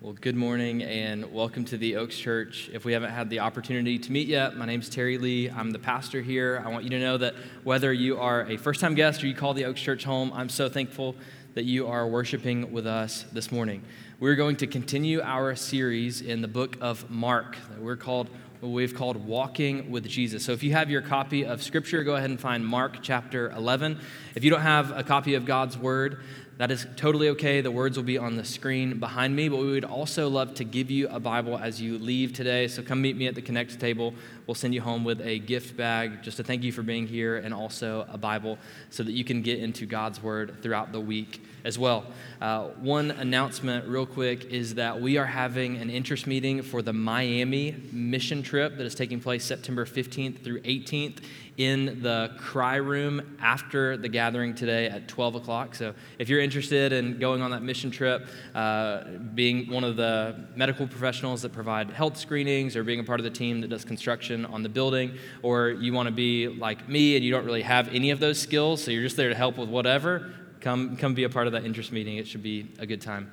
Well, good morning and welcome to the Oaks Church. If we haven't had the opportunity to meet yet, my name's Terry Lee. I'm the pastor here. I want you to know that whether you are a first time guest or you call the Oaks Church home, I'm so thankful that you are worshiping with us this morning. We're going to continue our series in the book of Mark. We're called we've called Walking with Jesus. So if you have your copy of Scripture, go ahead and find Mark chapter 11. If you don't have a copy of God's Word, that is totally okay. The words will be on the screen behind me, but we would also love to give you a Bible as you leave today. So come meet me at the Connect table. We'll send you home with a gift bag just to thank you for being here and also a Bible so that you can get into God's Word throughout the week as well. Uh, one announcement, real quick, is that we are having an interest meeting for the Miami mission trip that is taking place September 15th through 18th in the Cry Room after the gathering today at 12 o'clock. So if you're interested in going on that mission trip, uh, being one of the medical professionals that provide health screenings, or being a part of the team that does construction on the building, or you want to be like me and you don't really have any of those skills, so you're just there to help with whatever, come, come be a part of that interest meeting. It should be a good time.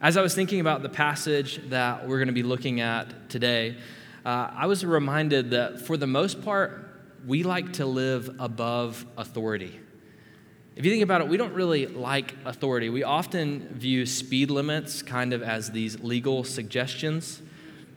As I was thinking about the passage that we're going to be looking at today, uh, I was reminded that for the most part, we like to live above authority. If you think about it, we don't really like authority. We often view speed limits kind of as these legal suggestions.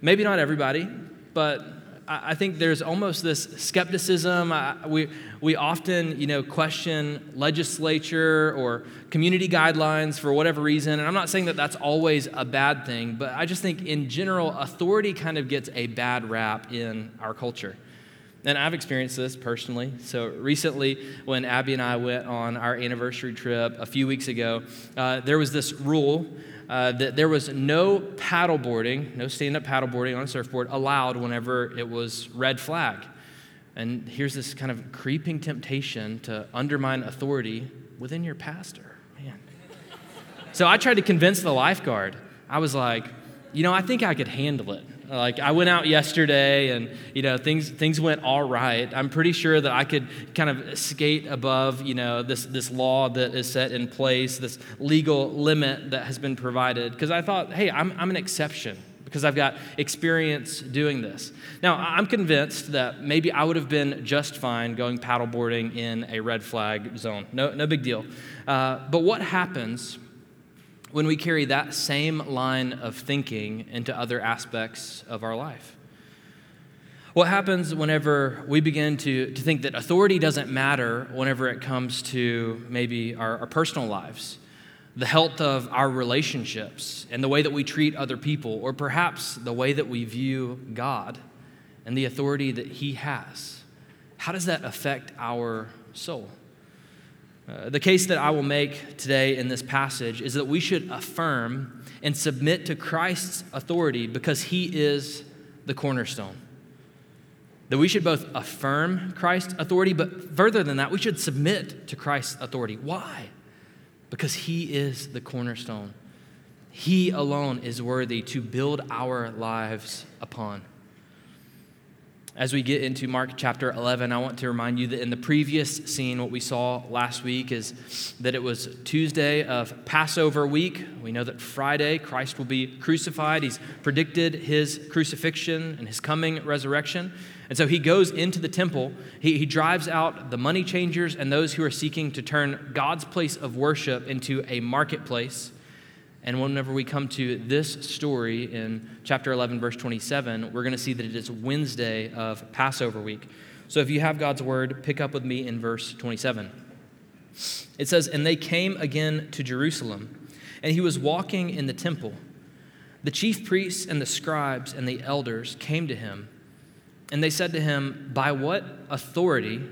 Maybe not everybody, but I think there's almost this skepticism. We, we often, you know, question legislature or community guidelines for whatever reason. And I'm not saying that that's always a bad thing, but I just think in general, authority kind of gets a bad rap in our culture. And I've experienced this personally. So recently, when Abby and I went on our anniversary trip a few weeks ago, uh, there was this rule uh, that there was no paddleboarding, no stand up paddleboarding on a surfboard allowed whenever it was red flag. And here's this kind of creeping temptation to undermine authority within your pastor. Man. So I tried to convince the lifeguard. I was like, you know, I think I could handle it. Like I went out yesterday and you know things things went all right. I'm pretty sure that I could kind of skate above, you know, this this law that is set in place, this legal limit that has been provided because I thought, "Hey, I'm I'm an exception." Because I've got experience doing this. Now, I'm convinced that maybe I would have been just fine going paddleboarding in a red flag zone. No, no big deal. Uh, but what happens when we carry that same line of thinking into other aspects of our life? What happens whenever we begin to, to think that authority doesn't matter whenever it comes to maybe our, our personal lives, the health of our relationships, and the way that we treat other people, or perhaps the way that we view God and the authority that He has? How does that affect our soul? Uh, the case that I will make today in this passage is that we should affirm and submit to Christ's authority because he is the cornerstone. That we should both affirm Christ's authority, but further than that, we should submit to Christ's authority. Why? Because he is the cornerstone. He alone is worthy to build our lives upon. As we get into Mark chapter 11, I want to remind you that in the previous scene, what we saw last week is that it was Tuesday of Passover week. We know that Friday, Christ will be crucified. He's predicted his crucifixion and his coming resurrection. And so he goes into the temple. He, he drives out the money changers and those who are seeking to turn God's place of worship into a marketplace. And whenever we come to this story in chapter 11, verse 27, we're going to see that it is Wednesday of Passover week. So if you have God's word, pick up with me in verse 27. It says, And they came again to Jerusalem, and he was walking in the temple. The chief priests and the scribes and the elders came to him, and they said to him, By what authority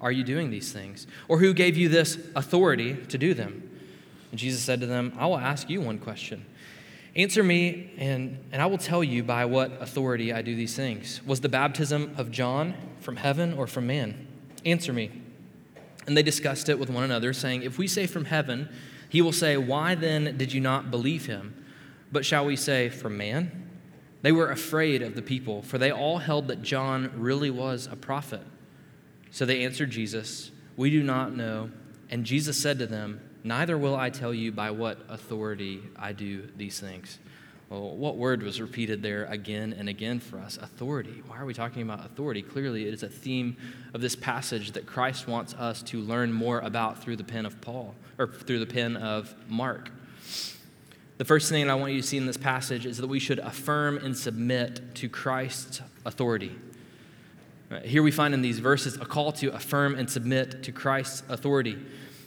are you doing these things? Or who gave you this authority to do them? And Jesus said to them, I will ask you one question. Answer me, and, and I will tell you by what authority I do these things. Was the baptism of John from heaven or from man? Answer me. And they discussed it with one another, saying, If we say from heaven, he will say, Why then did you not believe him? But shall we say from man? They were afraid of the people, for they all held that John really was a prophet. So they answered Jesus, We do not know. And Jesus said to them, Neither will I tell you by what authority I do these things. Well, what word was repeated there again and again for us? Authority. Why are we talking about authority? Clearly, it is a theme of this passage that Christ wants us to learn more about through the pen of Paul, or through the pen of Mark. The first thing that I want you to see in this passage is that we should affirm and submit to Christ's authority. Here we find in these verses a call to affirm and submit to Christ's authority.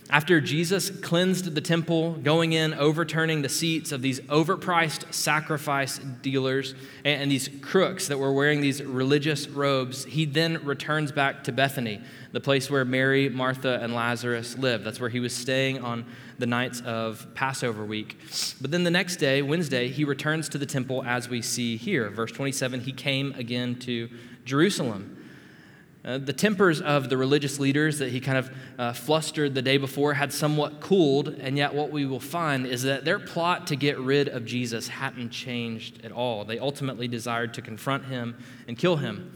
After Jesus cleansed the temple, going in, overturning the seats of these overpriced sacrifice dealers and these crooks that were wearing these religious robes, he then returns back to Bethany, the place where Mary, Martha, and Lazarus lived. That's where he was staying on the nights of Passover week. But then the next day, Wednesday, he returns to the temple as we see here. Verse 27 he came again to Jerusalem. Uh, the tempers of the religious leaders that he kind of uh, flustered the day before had somewhat cooled, and yet what we will find is that their plot to get rid of Jesus hadn't changed at all. They ultimately desired to confront him and kill him.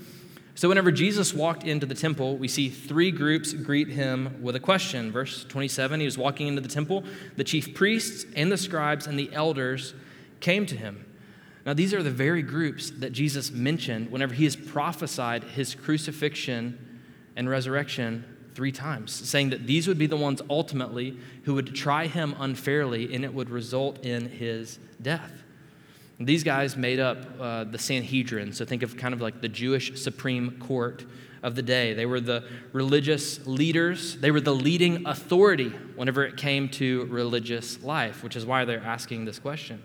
So, whenever Jesus walked into the temple, we see three groups greet him with a question. Verse 27 he was walking into the temple, the chief priests and the scribes and the elders came to him. Now, these are the very groups that Jesus mentioned whenever he has prophesied his crucifixion and resurrection three times, saying that these would be the ones ultimately who would try him unfairly and it would result in his death. These guys made up uh, the Sanhedrin, so think of kind of like the Jewish Supreme Court of the day. They were the religious leaders, they were the leading authority whenever it came to religious life, which is why they're asking this question.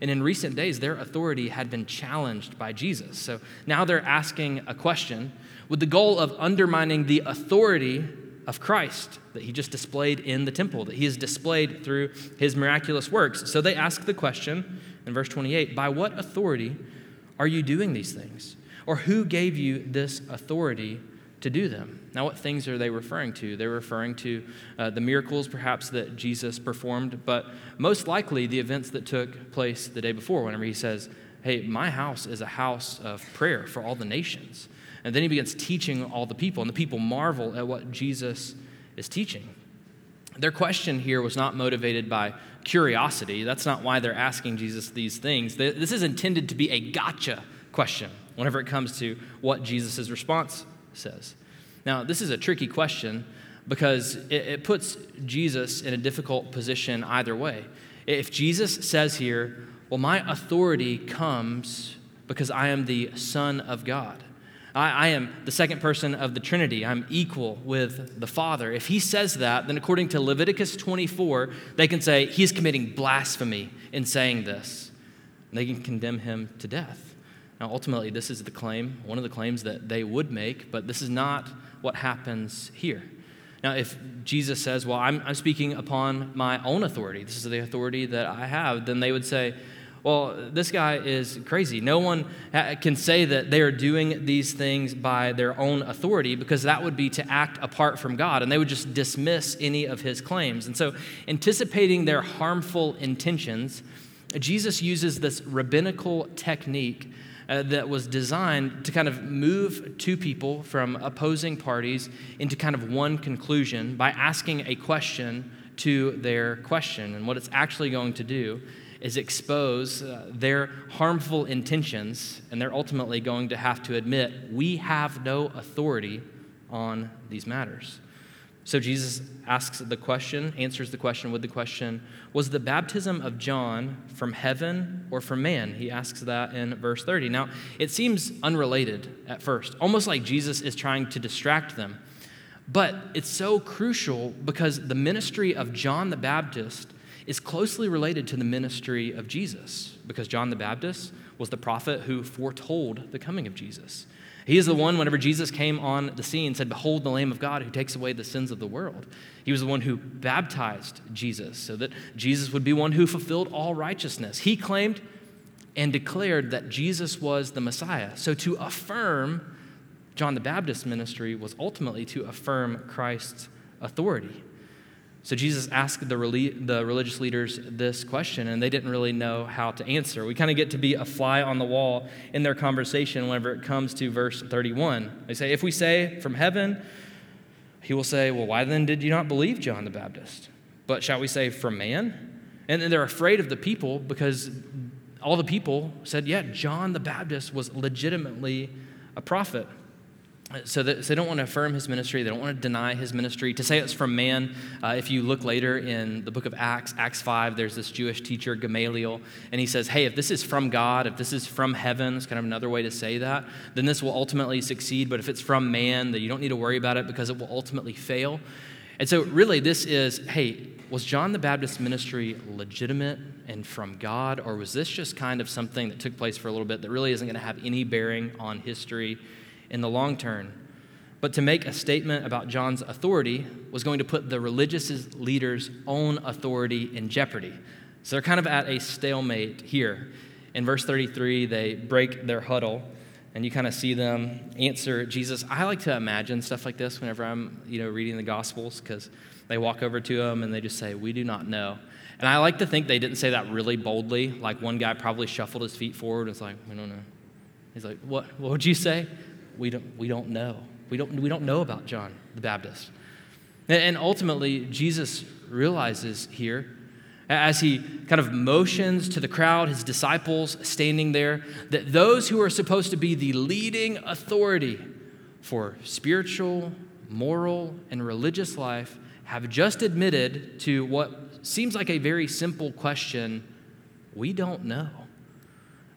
And in recent days, their authority had been challenged by Jesus. So now they're asking a question with the goal of undermining the authority of Christ that he just displayed in the temple, that he has displayed through his miraculous works. So they ask the question in verse 28 By what authority are you doing these things? Or who gave you this authority to do them. Now, what things are they referring to? They're referring to uh, the miracles, perhaps, that Jesus performed, but most likely the events that took place the day before, whenever he says, Hey, my house is a house of prayer for all the nations. And then he begins teaching all the people, and the people marvel at what Jesus is teaching. Their question here was not motivated by curiosity. That's not why they're asking Jesus these things. This is intended to be a gotcha question whenever it comes to what Jesus' response says. Now, this is a tricky question because it, it puts Jesus in a difficult position either way. If Jesus says here, well, my authority comes because I am the Son of God. I, I, am the second person of the Trinity. I'm equal with the Father. If he says that, then according to Leviticus 24, they can say he's committing blasphemy in saying this. And they can condemn him to death. Now, ultimately, this is the claim, one of the claims that they would make, but this is not what happens here. Now, if Jesus says, Well, I'm, I'm speaking upon my own authority, this is the authority that I have, then they would say, well, this guy is crazy. No one can say that they are doing these things by their own authority because that would be to act apart from God, and they would just dismiss any of his claims. And so, anticipating their harmful intentions, Jesus uses this rabbinical technique uh, that was designed to kind of move two people from opposing parties into kind of one conclusion by asking a question to their question. And what it's actually going to do is expose uh, their harmful intentions, and they're ultimately going to have to admit, we have no authority on these matters. So Jesus asks the question, answers the question with the question Was the baptism of John from heaven or from man? He asks that in verse 30. Now, it seems unrelated at first, almost like Jesus is trying to distract them. But it's so crucial because the ministry of John the Baptist is closely related to the ministry of Jesus, because John the Baptist was the prophet who foretold the coming of Jesus. He is the one, whenever Jesus came on the scene, said, Behold the Lamb of God who takes away the sins of the world. He was the one who baptized Jesus so that Jesus would be one who fulfilled all righteousness. He claimed and declared that Jesus was the Messiah. So to affirm John the Baptist's ministry was ultimately to affirm Christ's authority. So Jesus asked the, the religious leaders this question, and they didn't really know how to answer. We kind of get to be a fly on the wall in their conversation whenever it comes to verse 31. They say, If we say from heaven, he will say, Well, why then did you not believe John the Baptist? But shall we say from man? And then they're afraid of the people because all the people said, yeah, John the Baptist was legitimately a prophet. So, that, so, they don't want to affirm his ministry. They don't want to deny his ministry. To say it's from man, uh, if you look later in the book of Acts, Acts 5, there's this Jewish teacher, Gamaliel, and he says, hey, if this is from God, if this is from heaven, it's kind of another way to say that, then this will ultimately succeed. But if it's from man, then you don't need to worry about it because it will ultimately fail. And so, really, this is hey, was John the Baptist's ministry legitimate and from God, or was this just kind of something that took place for a little bit that really isn't going to have any bearing on history? In the long term. But to make a statement about John's authority was going to put the religious leaders' own authority in jeopardy. So they're kind of at a stalemate here. In verse 33, they break their huddle, and you kind of see them answer Jesus. I like to imagine stuff like this whenever I'm, you know, reading the Gospels, because they walk over to him and they just say, "We do not know." And I like to think they didn't say that really boldly. Like one guy probably shuffled his feet forward and was like, "We don't know." He's like, "What? What would you say?" We don't, we don't know. We don't, we don't know about John the Baptist. And ultimately, Jesus realizes here, as he kind of motions to the crowd, his disciples standing there, that those who are supposed to be the leading authority for spiritual, moral, and religious life have just admitted to what seems like a very simple question we don't know.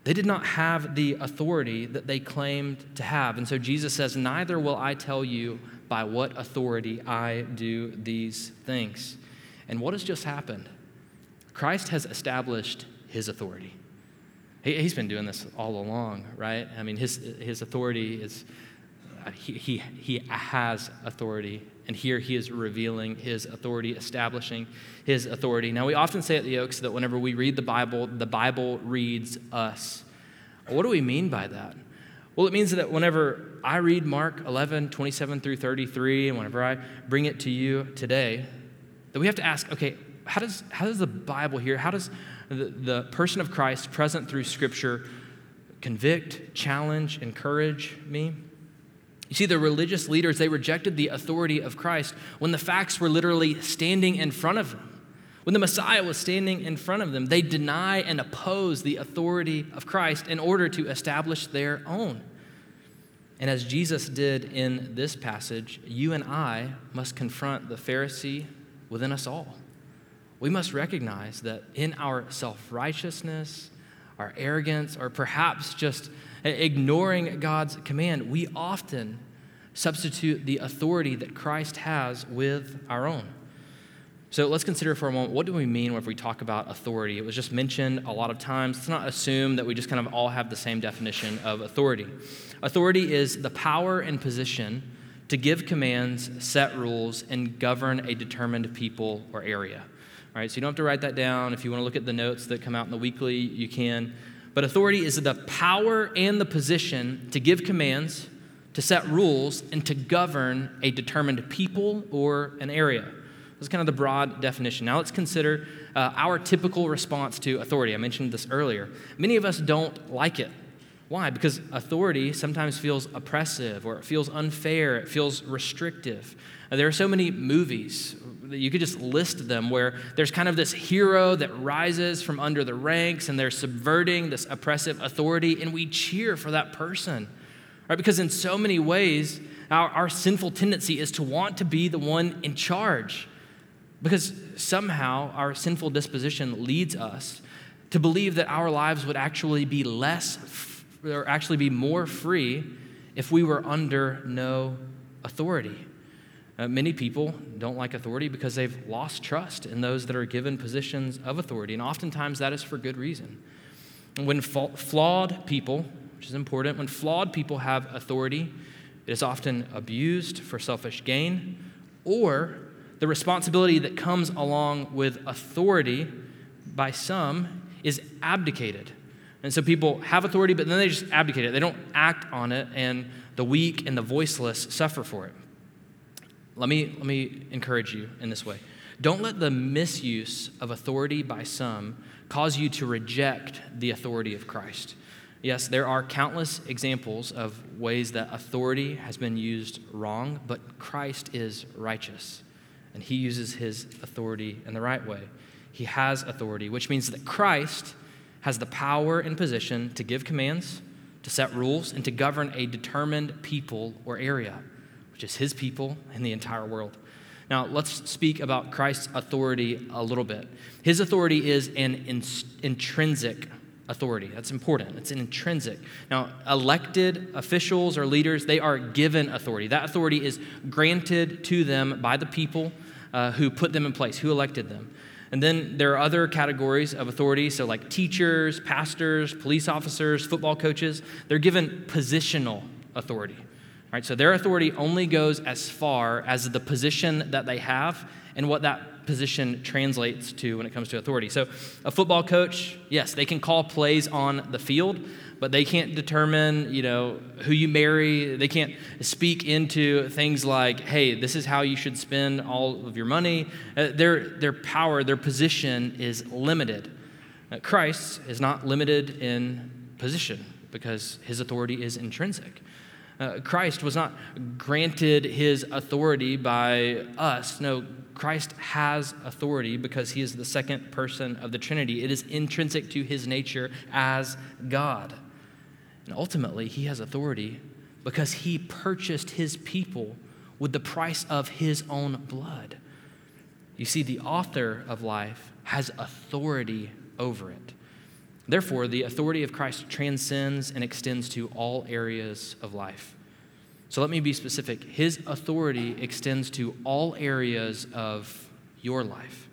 They did not have the authority that they claimed to have. And so Jesus says, Neither will I tell you by what authority I do these things. And what has just happened? Christ has established his authority. He, has been doing this all along, right? I mean, his, his authority is, Uh, he, he, he has authority. And here he is revealing his authority, establishing his authority. Now, we often say at the Oaks that whenever we read the Bible, the Bible reads us. What do we mean by that? Well, it means that whenever I read Mark 11, 27 through 33, and whenever I bring it to you today, that we have to ask, okay, how does, how does the Bible here, how does the, the person of Christ present through Scripture convict, challenge, encourage me? You see, the religious leaders, they rejected the authority of Christ when the facts were literally standing in front of them. When the Messiah was standing in front of them, they deny and oppose the authority of Christ in order to establish their own. And as Jesus did in this passage, you and I must confront the Pharisee within us all. We must recognize that in our self righteousness, our arrogance, or perhaps just ignoring God's command, we often substitute the authority that Christ has with our own. So let's consider for a moment what do we mean when we talk about authority? It was just mentioned a lot of times. Let's not assume that we just kind of all have the same definition of authority. Authority is the power and position to give commands, set rules, and govern a determined people or area. All right, so you don't have to write that down. If you want to look at the notes that come out in the weekly, you can. But authority is the power and the position to give commands, to set rules, and to govern a determined people or an area. This is kind of the broad definition. Now let's consider uh, our typical response to authority. I mentioned this earlier. Many of us don't like it. Why? Because authority sometimes feels oppressive or it feels unfair, it feels restrictive. There are so many movies you could just list them where there's kind of this hero that rises from under the ranks and they're subverting this oppressive authority, and we cheer for that person. Right? Because in so many ways, our, our sinful tendency is to want to be the one in charge. Because somehow our sinful disposition leads us to believe that our lives would actually be less or actually be more free if we were under no authority. Uh, many people don't like authority because they've lost trust in those that are given positions of authority, and oftentimes that is for good reason. When fa- flawed people, which is important, when flawed people have authority, it is often abused for selfish gain, or the responsibility that comes along with authority by some is abdicated. And so people have authority, but then they just abdicate it. They don't act on it, and the weak and the voiceless suffer for it. Let me, let me encourage you in this way. Don't let the misuse of authority by some cause you to reject the authority of Christ. Yes, there are countless examples of ways that authority has been used wrong, but Christ is righteous, and he uses his authority in the right way. He has authority, which means that Christ has the power and position to give commands, to set rules, and to govern a determined people or area, is his people and the entire world. Now, let's speak about Christ's authority a little bit. His authority is an in- intrinsic authority. That's important. It's an intrinsic. Now, elected officials or leaders, they are given authority. That authority is granted to them by the people uh, who put them in place, who elected them. And then there are other categories of authority, so like teachers, pastors, police officers, football coaches. They're given positional authority. Right? So their authority only goes as far as the position that they have and what that position translates to when it comes to authority. So a football coach, yes, they can call plays on the field, but they can't determine, you know, who you marry. They can't speak into things like, hey, this is how you should spend all of your money. Uh, their, their power, their position is limited. Uh, Christ is not limited in position because his authority is intrinsic. Uh, Christ was not granted his authority by us. No, Christ has authority because he is the second person of the Trinity. It is intrinsic to his nature as God. And ultimately, he has authority because he purchased his people with the price of his own blood. You see, the author of life has authority over it. Therefore, the authority of Christ transcends and extends to all areas of life. So let me be specific. His authority extends to all areas of your life.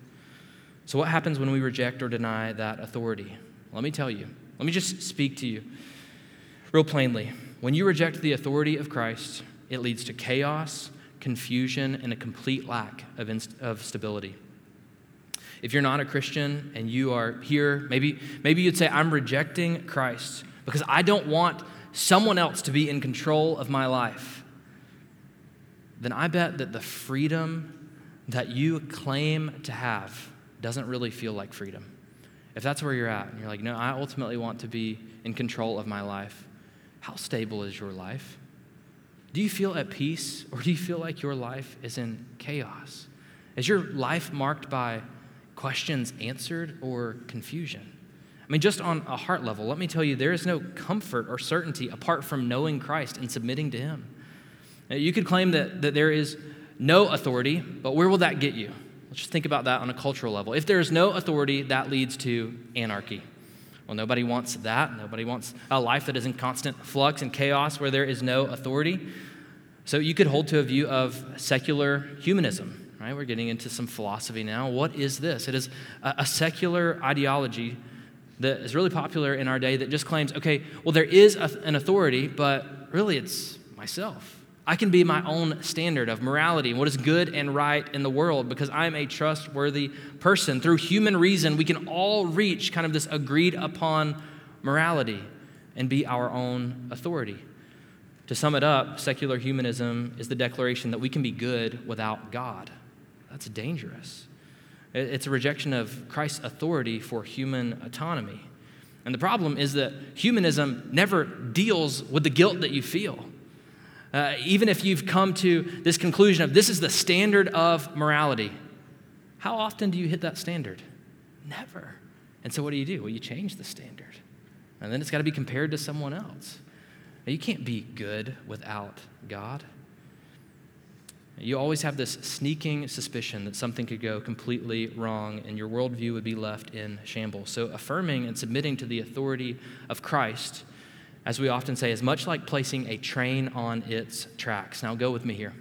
So, what happens when we reject or deny that authority? Let me tell you. Let me just speak to you. Real plainly, when you reject the authority of Christ, it leads to chaos, confusion, and a complete lack of, inst- of stability. If you're not a Christian and you are here, maybe, maybe you'd say, I'm rejecting Christ because I don't want someone else to be in control of my life. Then I bet that the freedom that you claim to have doesn't really feel like freedom. If that's where you're at, and you're like, no, I ultimately want to be in control of my life, how stable is your life? Do you feel at peace or do you feel like your life is in chaos? Is your life marked by questions answered or confusion? I mean, just on a heart level, let me tell you, there is no comfort or certainty apart from knowing Christ and submitting to Him. You could claim that, that there is no authority, but where will that get you? Let's just think about that on a cultural level. If there is no authority, that leads to anarchy. Well, nobody wants that. Nobody wants a life that is in constant flux and chaos where there is no authority. So you could hold to a view of secular humanism, right? We're getting into some philosophy now. What is this? It is a secular ideology that is really popular in our day that just claims, okay, well, there is an authority, but really it's myself. I can be my own standard of morality and what is good and right in the world because I'm a trustworthy person. Through human reason, we can all reach kind of this agreed upon morality and be our own authority. To sum it up, secular humanism is the declaration that we can be good without God. That's dangerous. It's a rejection of Christ's authority for human autonomy. And the problem is that humanism never deals with the guilt that you feel. Uh, even if you've come to this conclusion of this is the standard of morality, how often do you hit that standard? Never. And so what do you do? Well, you change the standard. And then it's got to be compared to someone else. Now, you can't be good without God. You always have this sneaking suspicion that something could go completely wrong and your worldview would be left in shambles. So, affirming and submitting to the authority of Christ as we often say, is much like placing a train on its tracks. Now, go with me here.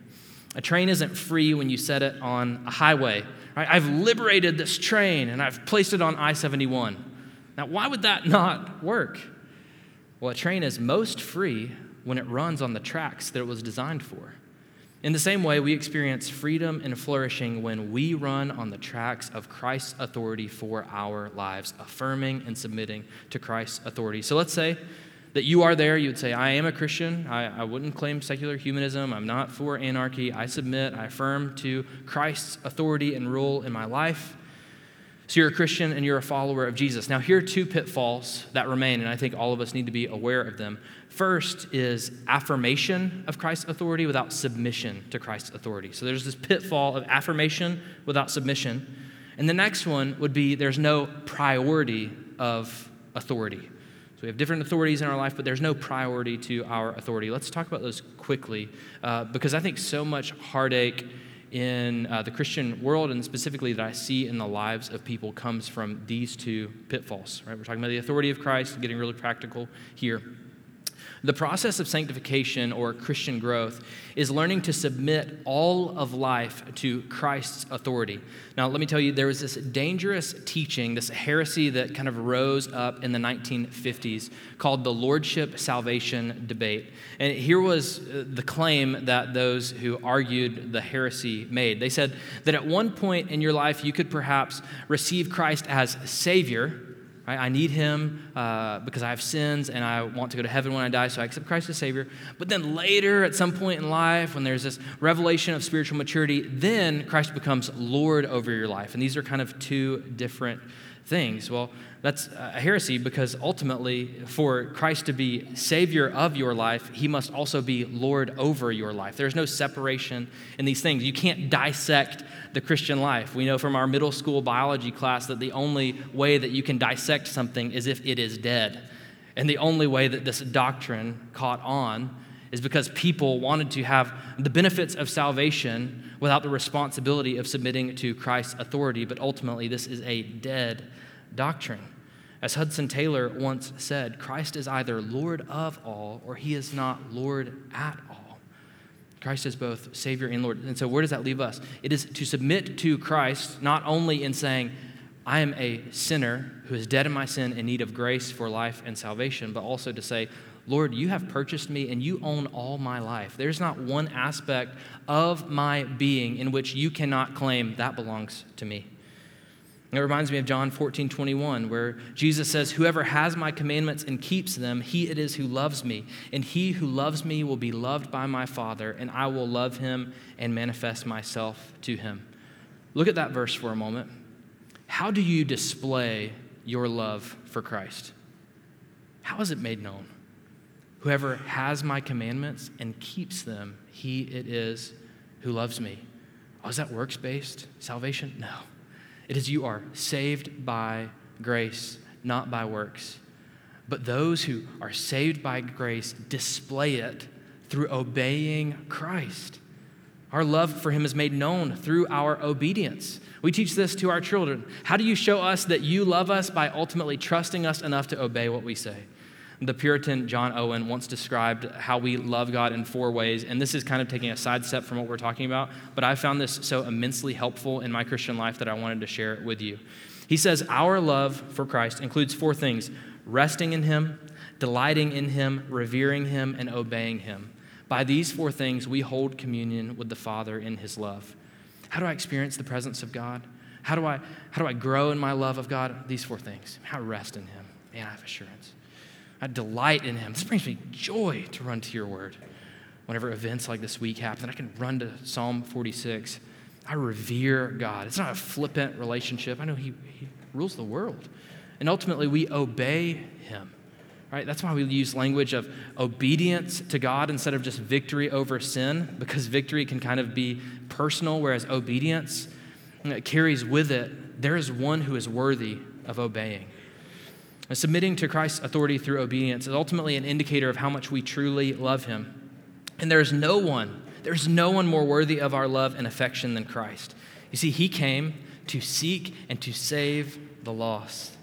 A train isn't free when you set it on a highway. Right? I've liberated this train and I've placed it on I 71. Now, why would that not work? Well, a train is most free when it runs on the tracks that it was designed for. In the same way, we experience freedom and flourishing when we run on the tracks of Christ's authority for our lives, affirming and submitting to Christ's authority. So let's say that you are there, you would say, I am a Christian. I, I wouldn't claim secular humanism. I'm not for anarchy. I submit, I affirm to Christ's authority and rule in my life. So you're a Christian and you're a follower of Jesus. Now, here are two pitfalls that remain, and I think all of us need to be aware of them. First is affirmation of Christ's authority without submission to Christ's authority. So there's this pitfall of affirmation without submission. And the next one would be there's no priority of authority. So we have different authorities in our life, but there's no priority to our authority. Let's talk about those quickly uh, because I think so much heartache in uh, the Christian world and specifically that I see in the lives of people comes from these two pitfalls, right? We're talking about the authority of Christ, getting really practical here. The process of sanctification or Christian growth is learning to submit all of life to Christ's authority. Now, let me tell you, there was this dangerous teaching, this heresy that kind of rose up in the 1950s called the Lordship Salvation debate. And here was uh, the claim that those who argued the heresy made. They said that at one point in your life, you could perhaps receive Christ as Savior Right? I need him uh, because I have sins and I want to go to heaven when I die, so I accept Christ as Savior. But then later, at some point in life, when there's this revelation of spiritual maturity, then Christ becomes Lord over your life. And these are kind of two different things. Well, that's a heresy because ultimately, for Christ to be Savior of your life, He must also be Lord over your life. There's no separation in these things. You can't dissect the Christian life. We know from our middle school biology class that the only way that you can dissect something is if it is dead. And the only way that this doctrine caught on is because people wanted to have the benefits of salvation without the responsibility of submitting to Christ's authority. But ultimately, this is a dead doctrine. As Hudson Taylor once said, Christ is either Lord of all or he is not Lord at all. Christ is both Savior and Lord. And so, where does that leave us? It is to submit to Christ, not only in saying, I am a sinner who is dead in my sin in need of grace for life and salvation, but also to say, Lord, you have purchased me and you own all my life. There's not one aspect of my being in which you cannot claim that belongs to me. It reminds me of John 14, 21, where Jesus says, Whoever has my commandments and keeps them, he it is who loves me. And he who loves me will be loved by my Father, and I will love him and manifest myself to him. Look at that verse for a moment. How do you display your love for Christ? How is it made known? Whoever has my commandments and keeps them, he it is who loves me. Oh, is that works based salvation? No. It is you are saved by grace, not by works. But those who are saved by grace display it through obeying Christ. Our love for him is made known through our obedience. We teach this to our children. How do you show us that you love us? By ultimately trusting us enough to obey what we say. The Puritan John Owen once described how we love God in four ways, and this is kind of taking a sidestep from what we're talking about, but I found this so immensely helpful in my Christian life that I wanted to share it with you. He says, Our love for Christ includes four things resting in Him, delighting in Him, revering Him, and obeying Him. By these four things, we hold communion with the Father in His love. How do I experience the presence of God? How do I, how do I grow in my love of God? These four things. How I rest in Him. Man, I have assurance. I delight in him. This brings me joy to run to your word. Whenever events like this week happen, I can run to Psalm 46. I revere God. It's not a flippant relationship. I know he, he rules the world. And ultimately, we obey him. Right? That's why we use language of obedience to God instead of just victory over sin, because victory can kind of be personal, whereas obedience carries with it there is one who is worthy of obeying. Submitting to Christ's authority through obedience is ultimately an indicator of how much we truly love him. And there's no one, there's no one more worthy of our love and affection than Christ. You see, he came to seek and to save the lost.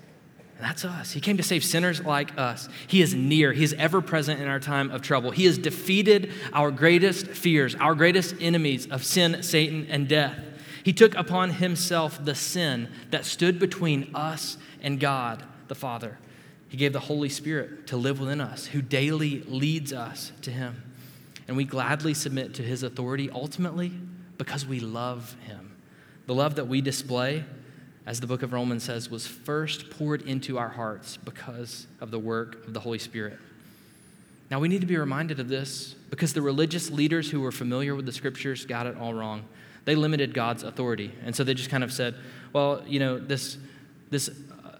And that's us. He came to save sinners like us. He is near. He is ever present in our time of trouble. He has defeated our greatest fears, our greatest enemies of sin, Satan, and death. He took upon himself the sin that stood between us and God the Father. He gave the Holy Spirit to live within us, who daily leads us to Him. And we gladly submit to His authority ultimately because we love Him. The love that we display, as the book of Romans says, was first poured into our hearts because of the work of the Holy Spirit. Now, we need to be reminded of this because the religious leaders who were familiar with the scriptures got it all wrong. They limited God's authority. And so they just kind of said, well, you know, this, this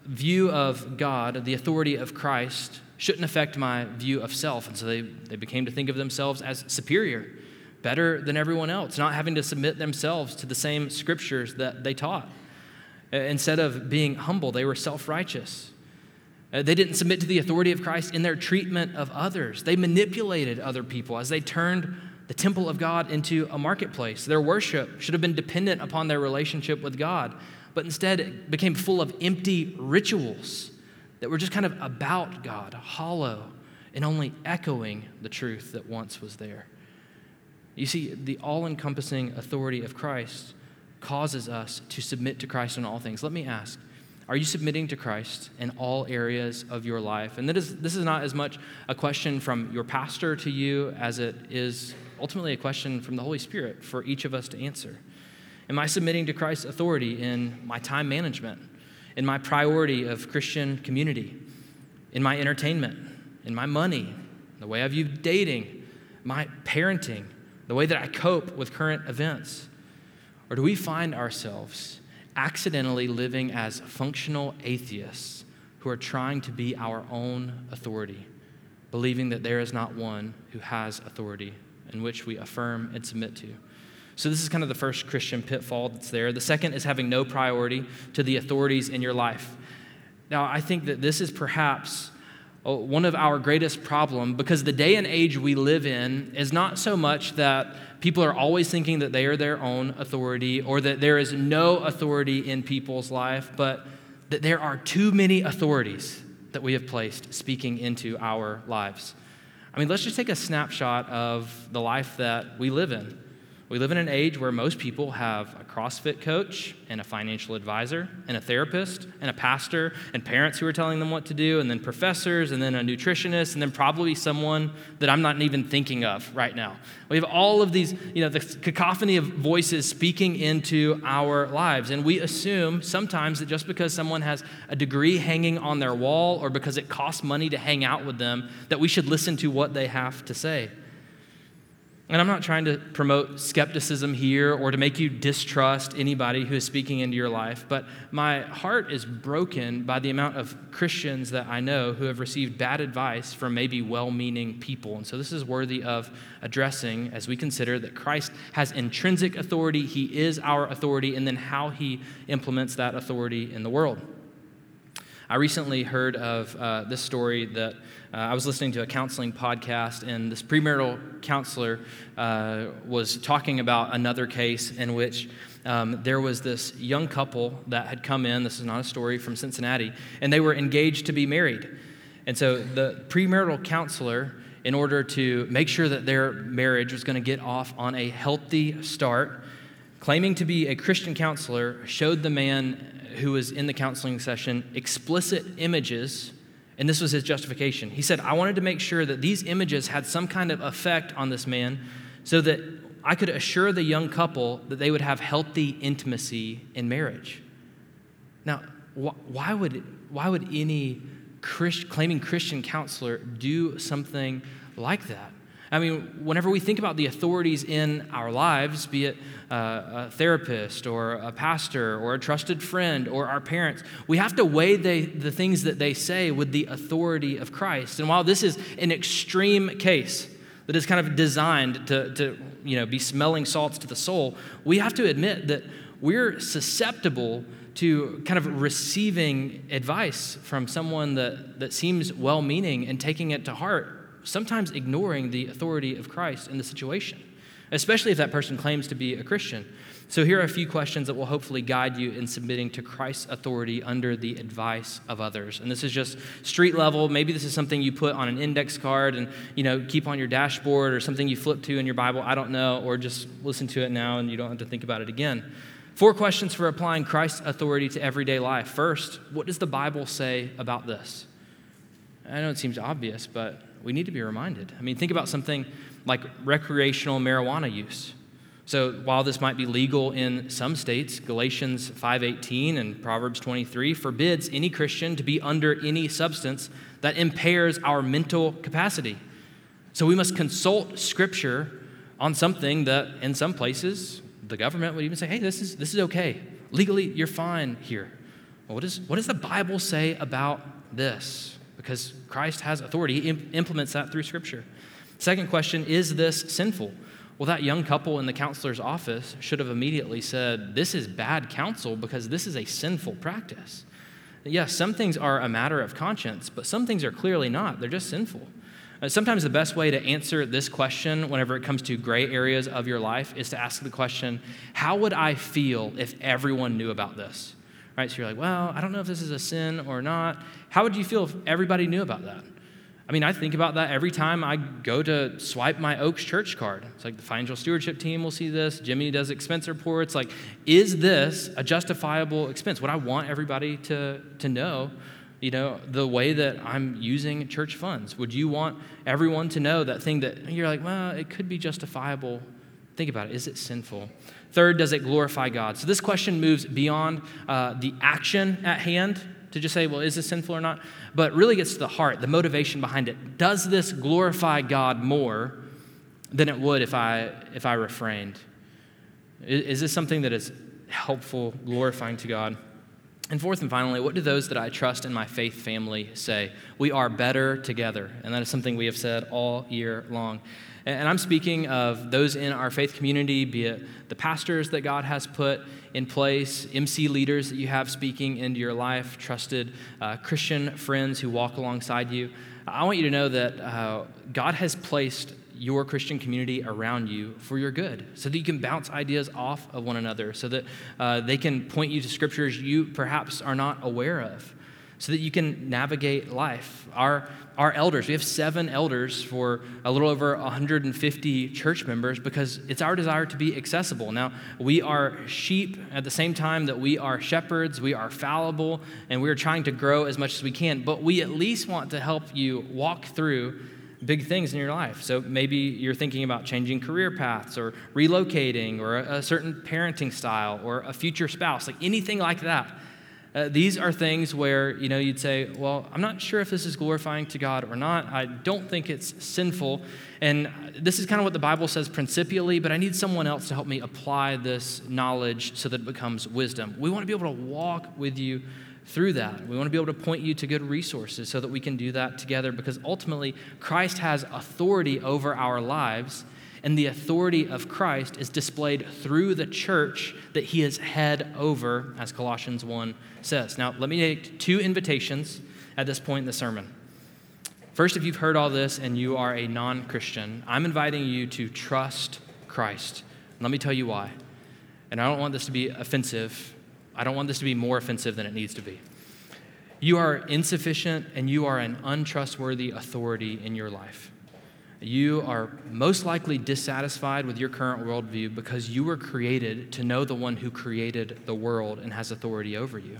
view of God, the authority of Christ, shouldn't affect my view of self. And so they, they became to think of themselves as superior, better than everyone else, not having to submit themselves to the same scriptures that they taught. Instead of being humble, they were self righteous. Uh, they didn't submit to the authority of Christ in their treatment of others. They manipulated other people as they turned the temple of God into a marketplace. Their worship should have been dependent upon their relationship with God, but instead it became full of empty rituals that were just kind of about God, hollow, and only echoing the truth that once was there. You see, the all encompassing authority of Christ causes us to submit to Christ in all things. Let me ask are you submitting to Christ in all areas of your life? And that is, this is not as much a question from your pastor to you as it is ultimately a question from the Holy Spirit for each of us to answer. Am I submitting to Christ's authority in my time management, in my priority of Christian community, in my entertainment, in my money, the way I view dating, my parenting, the way that I cope with current events? Or do we find ourselves accidentally living as functional atheists who are trying to be our own authority, believing that there is not one who has authority in which we affirm and submit to? So, this is kind of the first Christian pitfall that's there. The second is having no priority to the authorities in your life. Now, I think that this is perhaps uh, one of our greatest problem because the day and age we live in is not so much that people are always thinking that they are their own authority or that there is no authority in people's life, but that there are too many authorities that we have placed speaking into our lives. I mean, let's just take a snapshot of the life that we live in. We live in an age where most people have a CrossFit coach and a financial advisor and a therapist and a pastor and parents who are telling them what to do and then professors and then a nutritionist and then probably someone that I'm not even thinking of right now. We have all of these, you know, the cacophony of voices speaking into our lives and we assume sometimes that just because someone has a degree hanging on their wall or because it costs money to hang out with them that we should listen to what they have to say. And I'm not trying to promote skepticism here or to make you distrust anybody who is speaking into your life, but my heart is broken by the amount of Christians that I know who have received bad advice from maybe well meaning people. And so this is worthy of addressing as we consider that Christ has intrinsic authority, He is our authority, and then how He implements that authority in the world. I recently heard of uh, this story that uh, I was listening to a counseling podcast, and this premarital counselor uh, was talking about another case in which um, there was this young couple that had come in. This is not a story from Cincinnati, and they were engaged to be married. And so the premarital counselor, in order to make sure that their marriage was going to get off on a healthy start, claiming to be a Christian counselor, showed the man who was in the counseling session explicit images and this was his justification. He said, I wanted to make sure that these images had some kind of effect on this man so that I could assure the young couple that they would have healthy intimacy in marriage. Now, wh- why would, why would any Christ, claiming Christian counselor do something like that? I mean, whenever we think about the authorities in our lives, be it uh, a therapist or a pastor or a trusted friend or our parents, we have to weigh the, things that they say with the authority of Christ. And while this is an extreme case that is kind of designed to, to you know, be smelling salts to the soul, we have to admit that we're susceptible to kind of receiving advice from someone that, that seems well meaning and taking it to heart sometimes ignoring the authority of Christ in the situation, especially if that person claims to be a Christian. So, here are a few questions that will hopefully guide you in submitting to Christ's authority under the advice of others. And this is just street level. Maybe this is something you put on an index card and you know keep on your dashboard, or something you flip to in your Bible. I don't know, or just listen to it now and you don't have to think about it again. Four questions for applying Christ's authority to everyday life. First, what does the Bible say about this? I know it seems obvious, but we need to be reminded. I mean, think about something like recreational marijuana use. So while this might be legal in some states, Galatians 5:18 and Proverbs 23 forbids any Christian to be under any substance that impairs our mental capacity. So we must consult scripture on something that in some places the government would even say, "Hey, this is this is okay. Legally, you're fine here." Well, what, is, what does the Bible say about this? Because Christ has authority. He implements that through Scripture. Second question is this sinful? Well, that young couple in the counselor's office should have immediately said, This is bad counsel because this is a sinful practice. yes, some things are a matter of conscience, but some things are clearly not. They're just sinful. Uh, sometimes the best way to answer this question, whenever it comes to gray areas of your life, is to ask the question How would I feel if everyone knew about this? Right? So you're like, Well, I don't know if this is a sin or not. How would you feel if everybody knew about that? I mean, I think about that every time I go to swipe my Oaks Church card. It's like the financial stewardship team will see this. Jimmy does expense reports. Like, is this a justifiable expense? Would I want everybody to, to know, you know, the way that I'm using church funds? Would you want everyone to know that thing that you're like, well, it could be justifiable? Think about it. Is it sinful? Third, does it glorify God? So this question moves beyond uh, the action at hand to just say, well, is this sinful or not? But really gets to the heart, the motivation behind it. Does this glorify God more than it would if I, if I refrained? Is, is this something that is helpful, glorifying to God? And fourth and finally, what do those that I trust in my faith family say? We are better together. And that is something we have said all year long. And I'm speaking of those in our faith community, be it the pastors that God has put in place, MC leaders that you have speaking into your life, trusted uh, Christian friends who walk alongside you. I want you to know that uh, God has placed your Christian community around you for your good, so that you can bounce ideas off of one another, so that uh, they can point you to scriptures you perhaps are not aware of so that you can navigate life. Our, our elders, we have seven elders for a little over 150 church members because it's our desire to be accessible. Now, we are sheep at the same time that we are shepherds, we are fallible, and we are trying to grow as much as we can, but we at least want to help you walk through big things in your life. So maybe you're thinking about changing career paths or relocating or a, a certain parenting style or a future spouse, like anything like that uh, these are things where you know you'd say, "Well, I'm not sure if this is glorifying to God or not. I don't think it's sinful." And this is kind of what the Bible says principially, but I need someone else to help me apply this knowledge so that it becomes wisdom. We want to be able to walk with you through that. We want to be able to point you to good resources so that we can do that together because ultimately Christ has authority over our lives and the authority of Christ is displayed through the church that he is head over, as Colossians 1 says. Now, let me make two invitations at this point in the sermon. First, if you've heard all this and you are a non Christian, I'm inviting you to trust Christ. Let me tell you why. And I don't want this to be offensive. I don't want this to be more offensive than it needs to be. You are insufficient and you are an untrustworthy authority in your life you are most likely dissatisfied with your current worldview because you were created to know the one who created the world and has authority over you.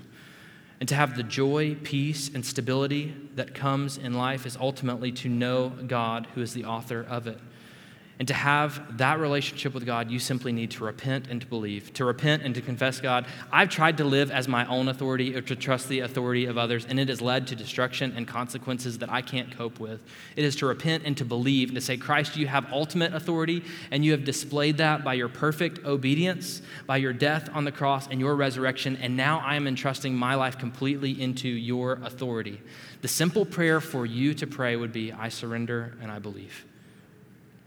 And to have the joy, peace, and stability that comes in life is ultimately to know God, who is the author of it. And to have that relationship with God, you simply need to repent and to believe. To repent and to confess God. I've tried to live as my own authority or to trust the authority of others, and it has led to destruction and consequences that I can't cope with. It is to repent and to believe and to say, Christ, you have ultimate authority, and you have displayed that by your perfect obedience, by your death on the cross, and your resurrection. And now I am entrusting my life completely into your authority. The simple prayer for you to pray would be, I surrender and I believe.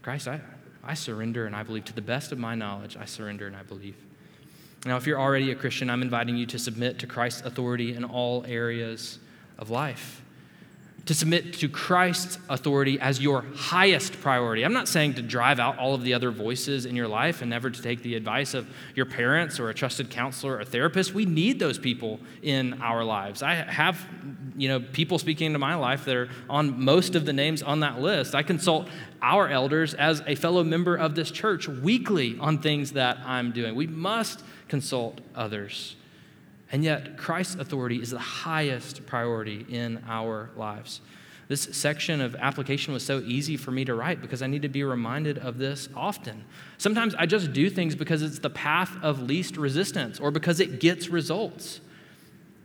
Christ, I, I surrender and I believe. To the best of my knowledge, I surrender and I believe. Now, if you're already a Christian, I'm inviting you to submit to Christ's authority in all areas of life to submit to Christ's authority as your highest priority. I'm not saying to drive out all of the other voices in your life and never to take the advice of your parents or a trusted counselor or therapist. We need those people in our lives. I have, you know, people speaking into my life that are on most of the names on that list. I consult our elders as a fellow member of this church weekly on things that I'm doing. We must consult others. And yet, Christ's authority is the highest priority in our lives. This section of application was so easy for me to write because I need to be reminded of this often. Sometimes I just do things because it's the path of least resistance or because it gets results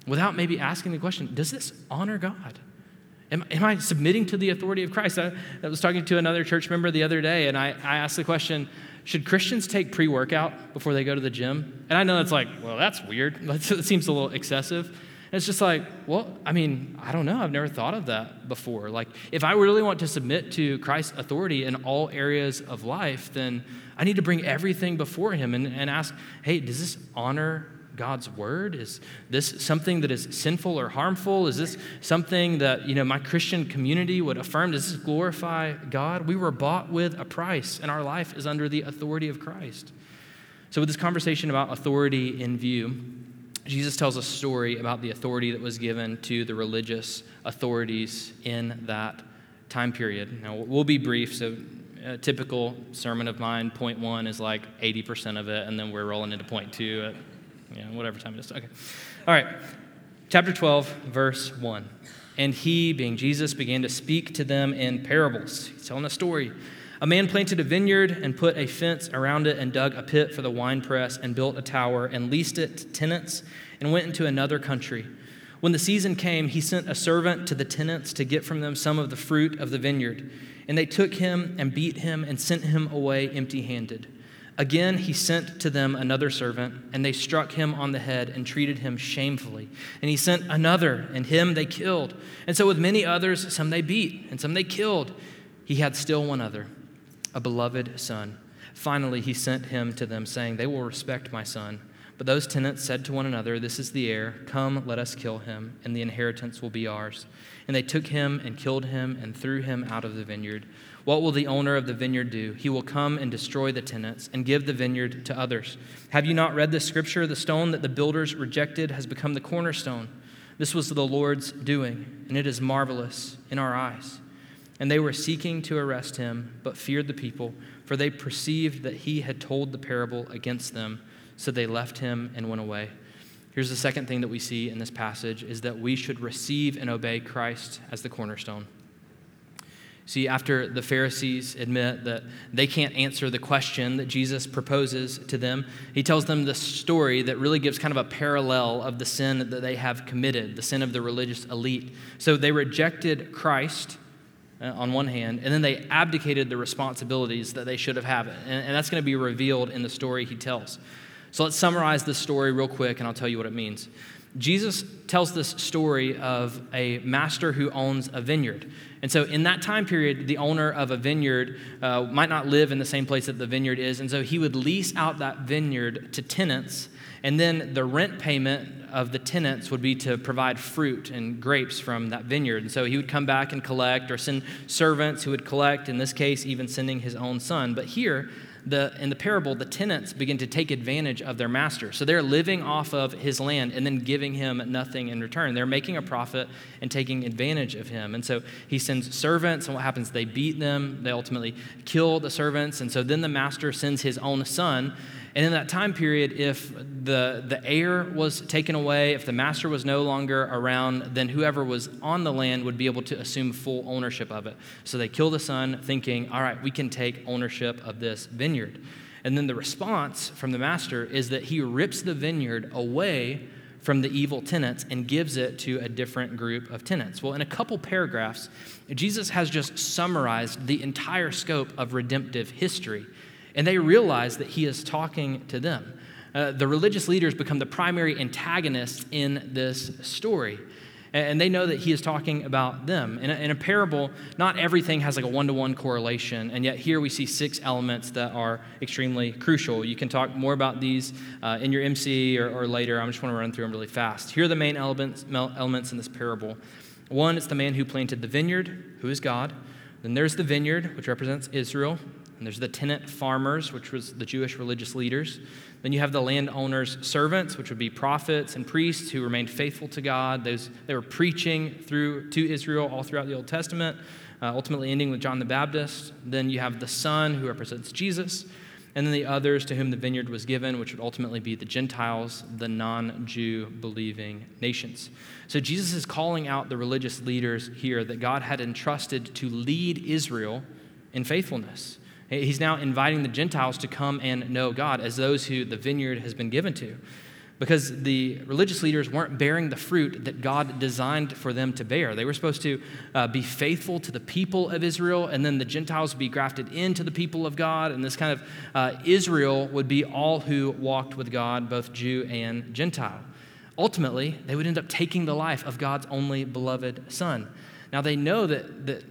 without maybe asking the question Does this honor God? Am, am I submitting to the authority of Christ? I, I was talking to another church member the other day and I, I asked the question should Christians take pre workout before they go to the gym? And I know it's like, well, that's weird. That seems a little excessive. And it's just like, well, I mean, I don't know. I've never thought of that before. Like, if I really want to submit to Christ's authority in all areas of life, then I need to bring everything before Him and, and ask, hey, does this honor God's word? Is this something that is sinful or harmful? Is this something that, you know, my Christian community would affirm? Does this glorify God? We were bought with a price, and our life is under the authority of Christ. So, with this conversation about authority in view, Jesus tells a story about the authority that was given to the religious authorities in that time period. Now, we'll be brief, so a typical sermon of mine, point one is like 80% of it, and then we're rolling into point two know, whatever time it is. Okay. All right. Chapter 12, verse 1. And he, being Jesus, began to speak to them in parables. He's telling a story. A man planted a vineyard and put a fence around it and dug a pit for the winepress and built a tower and leased it to tenants and went into another country. When the season came, he sent a servant to the tenants to get from them some of the fruit of the vineyard. And they took him and beat him and sent him away empty handed. Again, he sent to them another servant, and they struck him on the head and treated him shamefully. And he sent another, and him they killed. And so, with many others, some they beat, and some they killed. He had still one other, a beloved son. Finally, he sent him to them, saying, They will respect my son. But those tenants said to one another, This is the heir. Come, let us kill him, and the inheritance will be ours. And they took him and killed him and threw him out of the vineyard. What will the owner of the vineyard do? He will come and destroy the tenants and give the vineyard to others. Have you not read this scripture? The stone that the builders rejected has become the cornerstone. This was the Lord's doing, and it is marvelous in our eyes. And they were seeking to arrest him, but feared the people, for they perceived that he had told the parable against them. So they left him and went away. Here's the second thing that we see in this passage is that we should receive and obey Christ as the cornerstone. See, after the Pharisees admit that they can't answer the question that Jesus proposes to them, he tells them the story that really gives kind of a parallel of the sin that they have committed, the sin of the religious elite. So they rejected Christ uh, on one hand, and then they abdicated the responsibilities that they should have had. And, and that's going to be revealed in the story he tells. So let's summarize this story real quick, and I'll tell you what it means. Jesus tells this story of a master who owns a vineyard. And so, in that time period, the owner of a vineyard uh, might not live in the same place that the vineyard is. And so, he would lease out that vineyard to tenants. And then the rent payment of the tenants would be to provide fruit and grapes from that vineyard. And so, he would come back and collect or send servants who would collect, in this case, even sending his own son. But here, the, in the parable, the tenants begin to take advantage of their master. So they're living off of his land and then giving him nothing in return. They're making a profit and taking advantage of him. And so he sends servants, and what happens? They beat them, they ultimately kill the servants. And so then the master sends his own son and in that time period, if the, the heir was taken away, if the master was no longer around, then whoever was on the land would be able to assume full ownership of it. So they kill the son, thinking, all right, we can take ownership of this vineyard. And then the response from the master is that he rips the vineyard away from the evil tenants and gives it to a different group of tenants. Well, in a couple paragraphs, Jesus has just summarized the entire scope of redemptive history and they realize that he is talking to them. Uh, the religious leaders become the primary antagonists in this story. And they know that he is talking about them. In a, in a parable, not everything has like a one to one correlation, and yet here we see six elements that are extremely crucial. You can talk more about these uh, in your MC or, or later. I just want to run through them really fast. Here are the main elements, elements in this parable. One, it's the man who planted the vineyard, who is God. Then there's the vineyard, which represents Israel. And there's the tenant farmers, which was the Jewish religious leaders. Then you have the landowner's servants, which would be prophets and priests who remained faithful to God. Those, they were preaching through to Israel all throughout the Old Testament, uh, ultimately ending with John the Baptist. Then you have the Son, who represents Jesus. And then the others to whom the vineyard was given, which would ultimately be the Gentiles, the non Jew believing nations. So Jesus is calling out the religious leaders here that God had entrusted to lead Israel in faithfulness. He's now inviting the Gentiles to come and know God as those who the vineyard has been given to. Because the religious leaders weren't bearing the fruit that God designed for them to bear. They were supposed to uh, be faithful to the people of Israel, and then the Gentiles would be grafted into the people of God. And this kind of uh, Israel would be all who walked with God, both Jew and Gentile. Ultimately, they would end up taking the life of God's only beloved Son. Now, they know that, that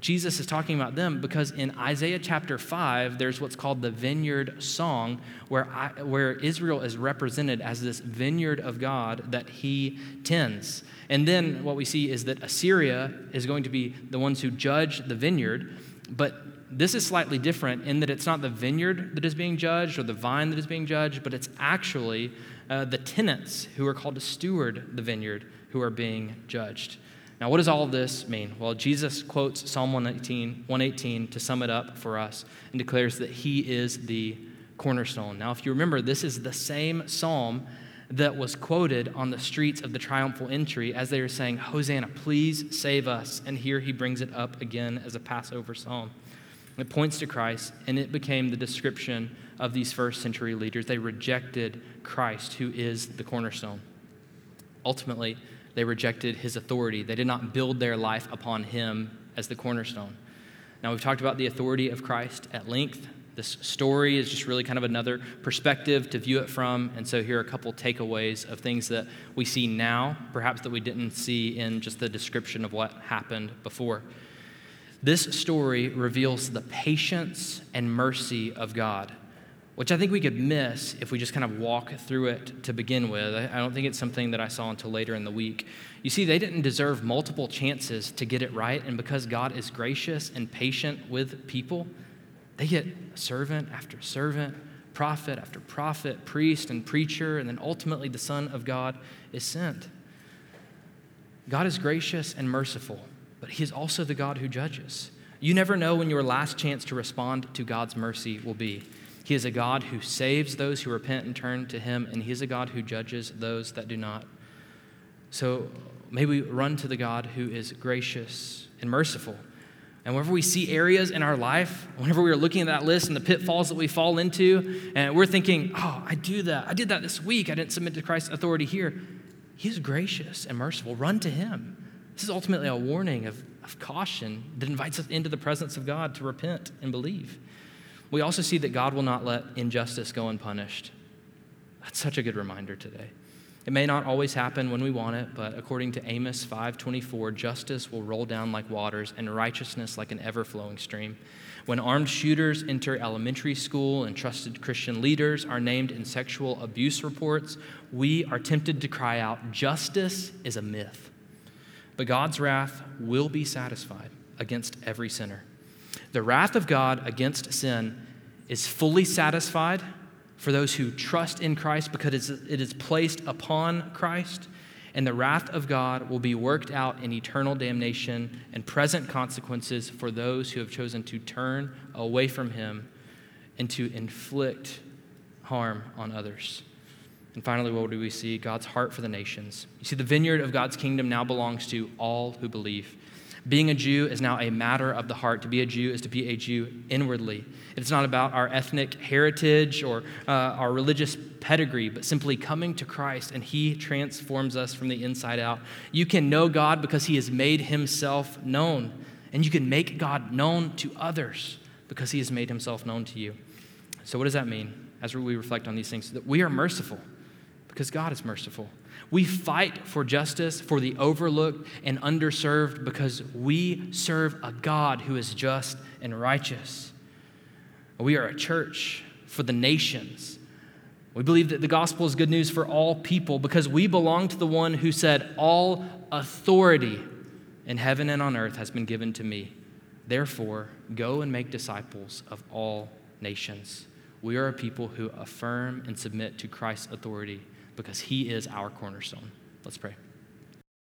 Jesus is talking about them because in Isaiah chapter 5, there's what's called the vineyard song, where, I, where Israel is represented as this vineyard of God that he tends. And then what we see is that Assyria is going to be the ones who judge the vineyard, but this is slightly different in that it's not the vineyard that is being judged or the vine that is being judged, but it's actually uh, the tenants who are called to steward the vineyard who are being judged. Now, what does all of this mean? Well, Jesus quotes Psalm 118, 118 to sum it up for us and declares that he is the cornerstone. Now, if you remember, this is the same psalm that was quoted on the streets of the triumphal entry as they were saying, Hosanna, please save us. And here he brings it up again as a Passover psalm. It points to Christ, and it became the description of these first century leaders. They rejected Christ, who is the cornerstone. Ultimately, they rejected his authority. They did not build their life upon him as the cornerstone. Now, we've talked about the authority of Christ at length. This story is just really kind of another perspective to view it from. And so, here are a couple takeaways of things that we see now, perhaps that we didn't see in just the description of what happened before. This story reveals the patience and mercy of God, which I think we could miss if we just kind of walk through it to begin with. I don't think it's something that I saw until later in the week. You see, they didn't deserve multiple chances to get it right, and because God is gracious and patient with people, they get servant after servant, prophet after prophet, priest and preacher, and then ultimately the Son of God is sent. God is gracious and merciful but He is also the God who judges. You never know when your last chance to respond to God's mercy will be. He is a God who saves those who repent and turn to Him, and He is a God who judges those that do not. So may we run to the God who is gracious and merciful. And whenever we see areas in our life, whenever we are looking at that list and the pitfalls that we fall into, and we're thinking, oh, I do that. I did that this week. I didn't submit to Christ's authority here. He is gracious and merciful. Run to Him. This is ultimately a warning of, of caution that invites us into the presence of God to repent and believe. We also see that God will not let injustice go unpunished. That's such a good reminder today. It may not always happen when we want it, but according to Amos 5:24, justice will roll down like waters and righteousness like an ever-flowing stream. When armed shooters enter elementary school and trusted Christian leaders are named in sexual abuse reports, we are tempted to cry out, "Justice is a myth." but God's wrath will be satisfied against every sinner. The wrath of God against sin is fully satisfied for those who trust in Christ because it is placed upon Christ, and the wrath of God will be worked out in eternal damnation and present consequences for those who have chosen to turn away from Him and to inflict harm on others. And finally, what do we see? God's heart for the nations. You see, the vineyard of God's kingdom now belongs to all who believe. Being a Jew is now a matter of the heart. To be a Jew is to be a Jew inwardly. It's not about our ethnic heritage or uh, our religious pedigree, but simply coming to Christ and He transforms us from the inside out. You can know God because He has made Himself known, and you can make God known to others because He has made Himself known to you. So, what does that mean as we reflect on these things? That we are merciful because God is merciful. We fight for justice for the overlooked and underserved because we serve a God who is just and righteous. We are a church for the nations. We believe that the gospel is good news for all people because we belong to the one who said, All authority in heaven and on earth has been given to me. Therefore, go and make disciples of all nations. We are a people who affirm and submit to Christ's authority because he is our cornerstone. Let's pray.